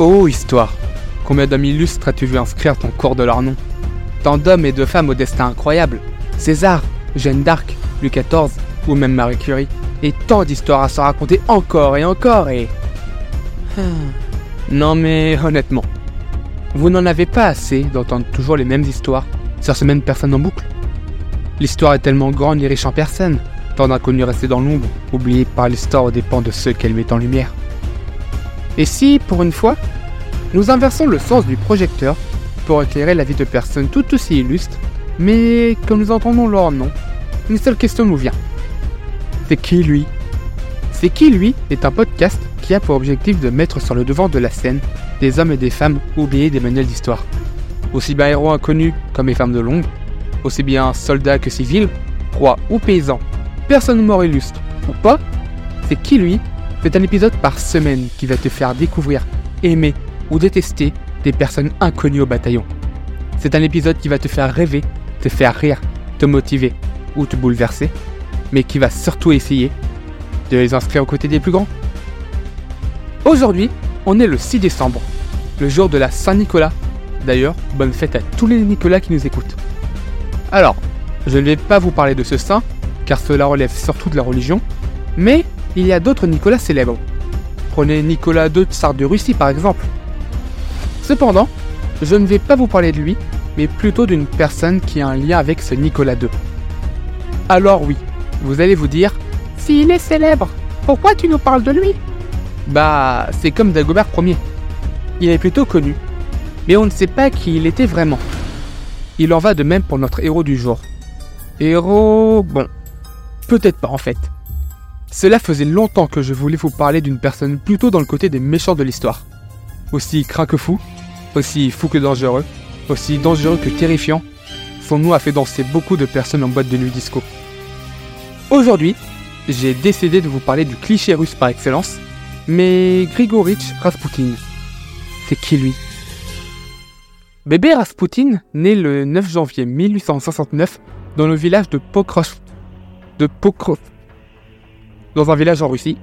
Oh, histoire. Combien d'hommes illustres as-tu vu inscrire ton cours de leur nom? Tant d'hommes et de femmes au destin incroyable. César, Jeanne d'Arc, Louis XIV ou même Marie Curie. Et tant d'histoires à se raconter encore et encore et... Non mais honnêtement, vous n'en avez pas assez d'entendre toujours les mêmes histoires sur ces mêmes personnes en boucle. L'histoire est tellement grande et riche en personnes, tant d'inconnus restés dans l'ombre, oubliés par l'histoire aux dépens de ceux qu'elle met en lumière. Et si, pour une fois, nous inversons le sens du projecteur pour éclairer la vie de personnes tout aussi illustres, mais que nous entendons leur nom, une seule question nous vient. C'est qui lui? C'est qui lui? Est un podcast qui a pour objectif de mettre sur le devant de la scène des hommes et des femmes oubliés des manuels d'histoire. Aussi bien héros inconnus comme les femmes de l'ombre, aussi bien soldats que civils, rois ou paysans, personne mort illustre ou pas, c'est qui lui? C'est un épisode par semaine qui va te faire découvrir, aimer ou détester des personnes inconnues au bataillon. C'est un épisode qui va te faire rêver, te faire rire, te motiver ou te bouleverser, mais qui va surtout essayer de les inscrire aux côtés des plus grands. Aujourd'hui, on est le 6 décembre, le jour de la Saint-Nicolas. D'ailleurs, bonne fête à tous les Nicolas qui nous écoutent. Alors, je ne vais pas vous parler de ce saint, car cela relève surtout de la religion, mais il y a d'autres Nicolas célèbres. Prenez Nicolas II, tsar de Russie par exemple. Cependant, je ne vais pas vous parler de lui, mais plutôt d'une personne qui a un lien avec ce Nicolas II. Alors oui, vous allez vous dire, s'il est célèbre, pourquoi tu nous parles de lui? Bah, c'est comme Dagobert Ier. Il est plutôt connu, mais on ne sait pas qui il était vraiment. Il en va de même pour notre héros du jour. Héros... bon, peut-être pas en fait. Cela faisait longtemps que je voulais vous parler d'une personne plutôt dans le côté des méchants de l'histoire. Aussi craint que fou, aussi fou que dangereux, aussi dangereux que terrifiant, son nom a fait danser beaucoup de personnes en boîte de nuit disco. Aujourd'hui, j'ai décidé de vous parler du cliché russe par excellence, mais Grigorich Rasputin. C'est qui lui? Bébé Rasputin naît le 9 janvier 1869 dans le village de Pokrov, de Pokrov, dans un village en Russie.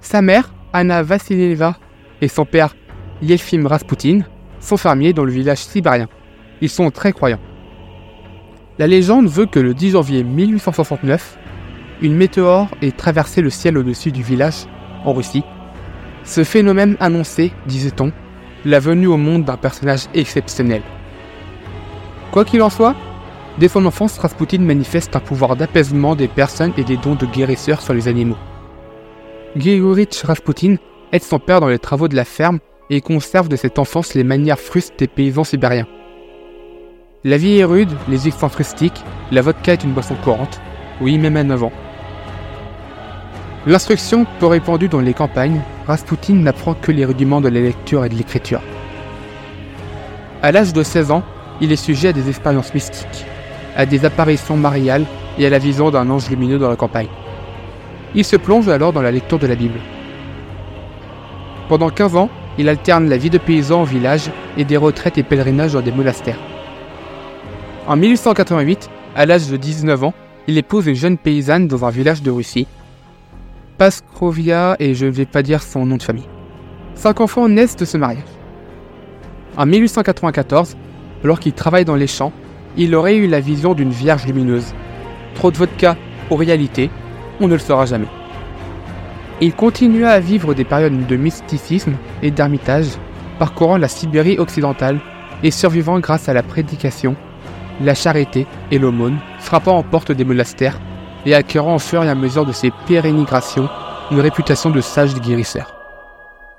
Sa mère, Anna Vassilieva, et son père, Yelfim Rasputin, sont fermiers dans le village sibérien. Ils sont très croyants. La légende veut que le 10 janvier 1869, une météore ait traversé le ciel au-dessus du village, en Russie. Ce phénomène annonçait, disait-on, la venue au monde d'un personnage exceptionnel. Quoi qu'il en soit, dès son enfance, Rasputin manifeste un pouvoir d'apaisement des personnes et des dons de guérisseur sur les animaux. Grigorich Rasputin aide son père dans les travaux de la ferme et conserve de cette enfance les manières frustes des paysans sibériens. La vie est rude, les sont rustiques, la vodka est une boisson courante, oui, même à 9 ans. L'instruction peu répandue dans les campagnes, Rasputin n'apprend que les rudiments de la lecture et de l'écriture. À l'âge de 16 ans, il est sujet à des expériences mystiques, à des apparitions mariales et à la vision d'un ange lumineux dans la campagne. Il se plonge alors dans la lecture de la Bible. Pendant 15 ans, il alterne la vie de paysan en village et des retraites et pèlerinages dans des monastères. En 1888, à l'âge de 19 ans, il épouse une jeune paysanne dans un village de Russie, Paskrovia et je ne vais pas dire son nom de famille. Cinq enfants naissent de ce mariage. En 1894, alors qu'il travaille dans les champs, il aurait eu la vision d'une vierge lumineuse. Trop de vodka ou réalité, on ne le saura jamais. Il continua à vivre des périodes de mysticisme et d'ermitage, parcourant la Sibérie occidentale et survivant grâce à la prédication, la charité et l'aumône, frappant en porte des monastères et acquérant au fur et à mesure de ses pérénigrations une réputation de sage guérisseur.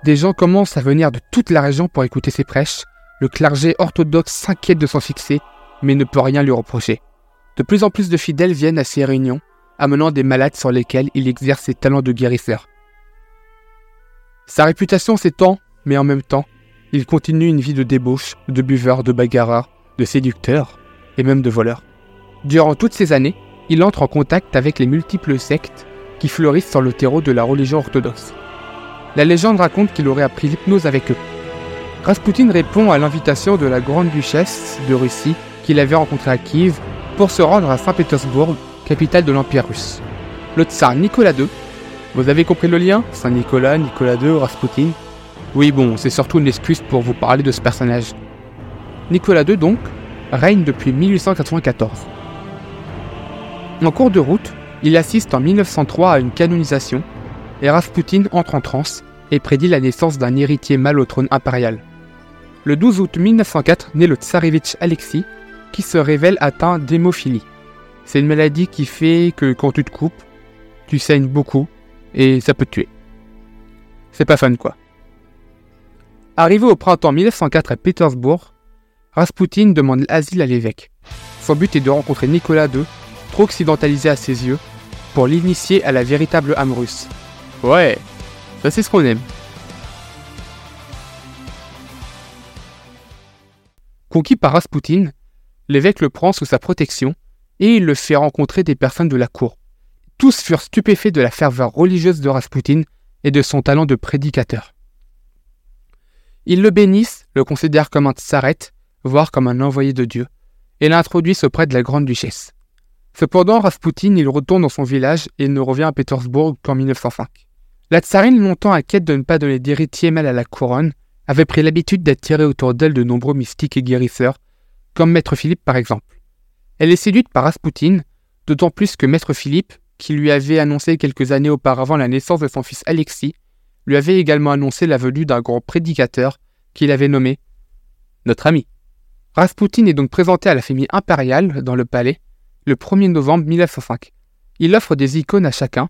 Des gens commencent à venir de toute la région pour écouter ses prêches, le clergé orthodoxe s'inquiète de son succès, mais ne peut rien lui reprocher. De plus en plus de fidèles viennent à ses réunions, amenant des malades sur lesquels il exerce ses talents de guérisseur. Sa réputation s'étend, mais en même temps, il continue une vie de débauche, de buveur, de bagarreur, de séducteur et même de voleur. Durant toutes ces années, il entre en contact avec les multiples sectes qui fleurissent sur le terreau de la religion orthodoxe. La légende raconte qu'il aurait appris l'hypnose avec eux. Rasputin répond à l'invitation de la grande duchesse de Russie qu'il avait rencontrée à Kiev pour se rendre à Saint-Pétersbourg, capitale de l'Empire russe. Le tsar Nicolas II, vous avez compris le lien? Saint-Nicolas, Nicolas II, Rasputin Oui bon, c'est surtout une excuse pour vous parler de ce personnage. Nicolas II donc règne depuis 1894. En cours de route, il assiste en 1903 à une canonisation et Rasputin entre en transe et prédit la naissance d'un héritier mâle au trône impérial. Le 12 août 1904 naît le tsarevitch Alexis, se révèle atteint d'hémophilie. C'est une maladie qui fait que quand tu te coupes, tu saignes beaucoup et ça peut te tuer. C'est pas fun quoi. Arrivé au printemps 1904 à Pétersbourg, Rasputin demande l'asile à l'évêque. Son but est de rencontrer Nicolas II, trop occidentalisé à ses yeux, pour l'initier à la véritable âme russe. Ouais, ça c'est ce qu'on aime. Conquis par Rasputin, l'évêque le prend sous sa protection et il le fait rencontrer des personnes de la cour. Tous furent stupéfaits de la ferveur religieuse de Rasputin et de son talent de prédicateur. Ils le bénissent, le considèrent comme un tsarette, voire comme un envoyé de Dieu, et l'introduisent auprès de la grande duchesse. Cependant, Rasputin, il retourne dans son village et ne revient à Pétersbourg qu'en 1905. La tsarine, longtemps inquiète de ne pas donner d'héritier mal à la couronne, avait pris l'habitude d'attirer autour d'elle de nombreux mystiques et guérisseurs, comme Maître Philippe par exemple. Elle est séduite par Rasputin, d'autant plus que Maître Philippe, qui lui avait annoncé quelques années auparavant la naissance de son fils Alexis, lui avait également annoncé la venue d'un grand prédicateur qu'il avait nommé notre ami. Rasputin est donc présenté à la famille impériale dans le palais le 1er novembre 1905. Il offre des icônes à chacun,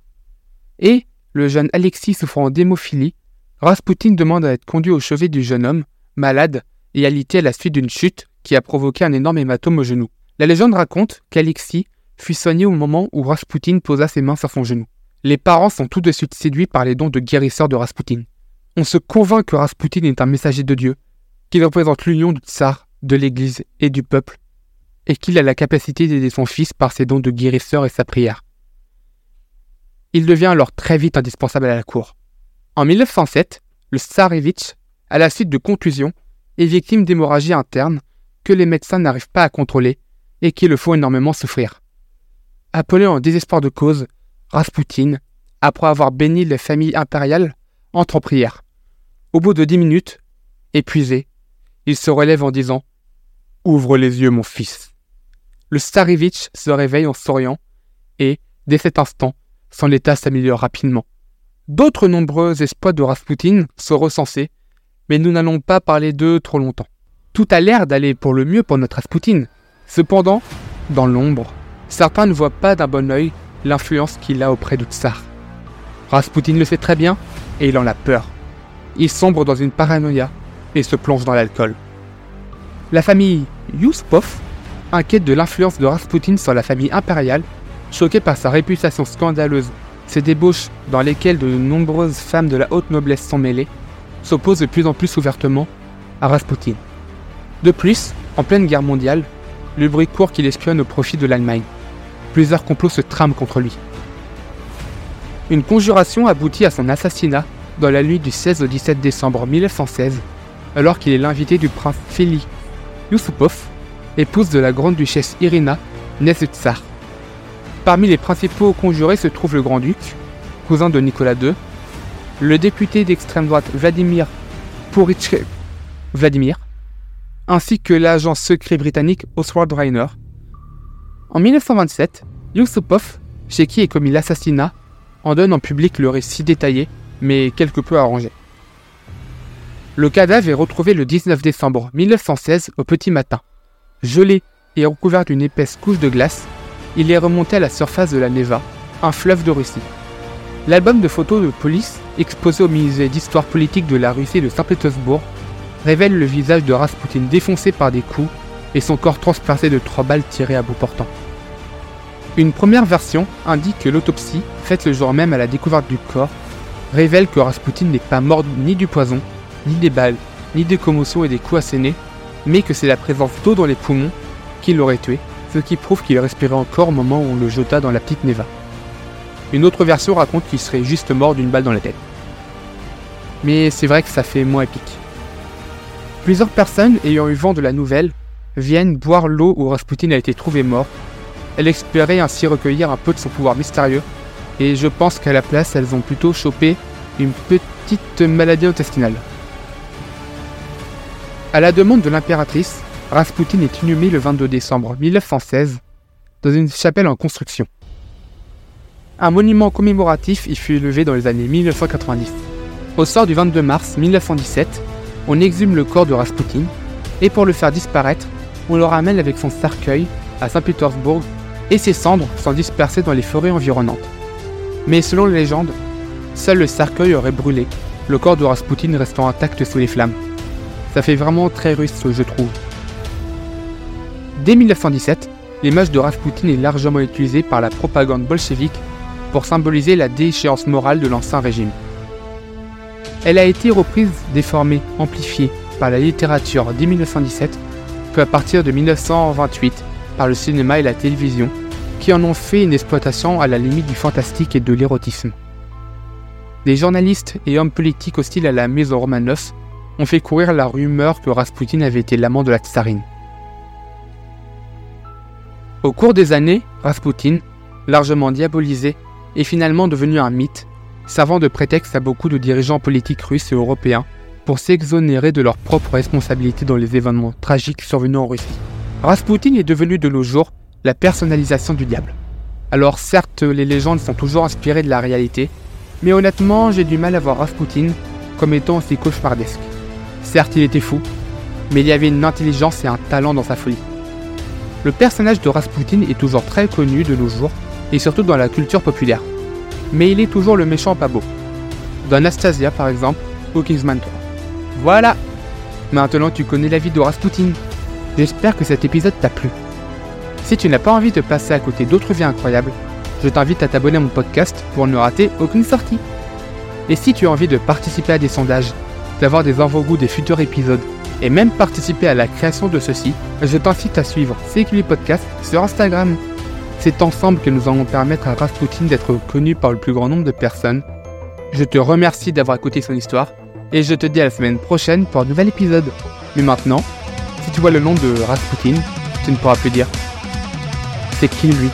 et, le jeune Alexis souffrant d'hémophilie, Rasputin demande à être conduit au chevet du jeune homme, malade et alité à la suite d'une chute qui a provoqué un énorme hématome au genou. La légende raconte qu'Alexis fut soigné au moment où Rasputin posa ses mains sur son genou. Les parents sont tout de suite séduits par les dons de guérisseur de Rasputin. On se convainc que Rasputin est un messager de Dieu, qu'il représente l'union du tsar, de l'Église et du peuple, et qu'il a la capacité d'aider son fils par ses dons de guérisseur et sa prière. Il devient alors très vite indispensable à la cour. En 1907, le tsarevitch, à la suite de contusions, est victime d'hémorragie interne les médecins n'arrivent pas à contrôler et qui le font énormément souffrir. Appelé en désespoir de cause, Rasputin, après avoir béni les familles impériales, entre en prière. Au bout de dix minutes, épuisé, il se relève en disant Ouvre les yeux, mon fils. Le tsarevitch se réveille en souriant et, dès cet instant, son état s'améliore rapidement. D'autres nombreux exploits de Rasputin sont recensés, mais nous n'allons pas parler d'eux trop longtemps. Tout a l'air d'aller pour le mieux pour notre Rasputin. Cependant, dans l'ombre, certains ne voient pas d'un bon œil l'influence qu'il a auprès du tsar. Rasputin le sait très bien et il en a peur. Il sombre dans une paranoïa et se plonge dans l'alcool. La famille Yuspov, inquiète de l'influence de Rasputin sur la famille impériale, choquée par sa réputation scandaleuse, ses débauches dans lesquelles de nombreuses femmes de la haute noblesse sont mêlées, s'oppose de plus en plus ouvertement à Rasputin. De plus, en pleine guerre mondiale, le bruit court qu'il espionne au profit de l'Allemagne. Plusieurs complots se trament contre lui. Une conjuration aboutit à son assassinat dans la nuit du 16 au 17 décembre 1916, alors qu'il est l'invité du prince Fili Yusupov, épouse de la grande duchesse Irina, nièce tsar. Parmi les principaux conjurés se trouve le grand-duc, cousin de Nicolas II, le député d'extrême droite Vladimir Purichek Vladimir, ainsi que l'agent secret britannique Oswald Reiner. En 1927, Yusupov, chez qui est commis l'assassinat, en donne en public le récit détaillé, mais quelque peu arrangé. Le cadavre est retrouvé le 19 décembre 1916 au petit matin. Gelé et recouvert d'une épaisse couche de glace, il est remonté à la surface de la Neva, un fleuve de Russie. L'album de photos de police, exposé au musée d'histoire politique de la Russie de Saint-Pétersbourg, révèle le visage de Rasputin défoncé par des coups et son corps transpercé de trois balles tirées à bout portant. Une première version indique que l'autopsie, faite le jour même à la découverte du corps, révèle que Rasputin n'est pas mort ni du poison, ni des balles, ni des commotions et des coups assénés, mais que c'est la présence d'eau dans les poumons qui l'aurait tué, ce qui prouve qu'il respirait encore au moment où on le jeta dans la petite Neva. Une autre version raconte qu'il serait juste mort d'une balle dans la tête. Mais c'est vrai que ça fait moins épique. Plusieurs personnes ayant eu vent de la nouvelle viennent boire l'eau où Rasputin a été trouvé mort. Elles espéraient ainsi recueillir un peu de son pouvoir mystérieux, et je pense qu'à la place, elles ont plutôt chopé une petite maladie intestinale. À la demande de l'impératrice, Rasputin est inhumé le 22 décembre 1916 dans une chapelle en construction. Un monument commémoratif y fut élevé dans les années 1990. Au sort du 22 mars 1917, on exhume le corps de Rasputin et pour le faire disparaître, on le ramène avec son cercueil à Saint-Pétersbourg et ses cendres sont dispersées dans les forêts environnantes. Mais selon la légende, seul le cercueil aurait brûlé, le corps de Rasputin restant intact sous les flammes. Ça fait vraiment très russe, je trouve. Dès 1917, l'image de Rasputin est largement utilisée par la propagande bolchevique pour symboliser la déchéance morale de l'ancien régime. Elle a été reprise, déformée, amplifiée par la littérature dès 1917, puis à partir de 1928 par le cinéma et la télévision, qui en ont fait une exploitation à la limite du fantastique et de l'érotisme. Des journalistes et hommes politiques hostiles à la maison Romanov ont fait courir la rumeur que Rasputin avait été l'amant de la tsarine. Au cours des années, Rasputin, largement diabolisé, est finalement devenu un mythe, servant de prétexte à beaucoup de dirigeants politiques russes et européens pour s'exonérer de leurs propres responsabilités dans les événements tragiques survenus en Russie. Rasputin est devenu de nos jours la personnalisation du diable. Alors certes, les légendes sont toujours inspirées de la réalité, mais honnêtement, j'ai du mal à voir Rasputin comme étant aussi cauchemardesque. Certes, il était fou, mais il y avait une intelligence et un talent dans sa folie. Le personnage de Rasputin est toujours très connu de nos jours, et surtout dans la culture populaire. Mais il est toujours le méchant pas beau. Dans par exemple, ou Kingsman 3. Voilà Maintenant tu connais la vie de Rasputin. J'espère que cet épisode t'a plu. Si tu n'as pas envie de passer à côté d'autres vies incroyables, je t'invite à t'abonner à mon podcast pour ne rater aucune sortie. Et si tu as envie de participer à des sondages, d'avoir des avant-goûts des futurs épisodes et même participer à la création de ceux-ci, je t'incite à suivre CQI Podcast sur Instagram. C'est ensemble que nous allons permettre à Rasputin d'être connu par le plus grand nombre de personnes. Je te remercie d'avoir écouté son histoire et je te dis à la semaine prochaine pour un nouvel épisode. Mais maintenant, si tu vois le nom de Rasputin, tu ne pourras plus dire c'est qui lui?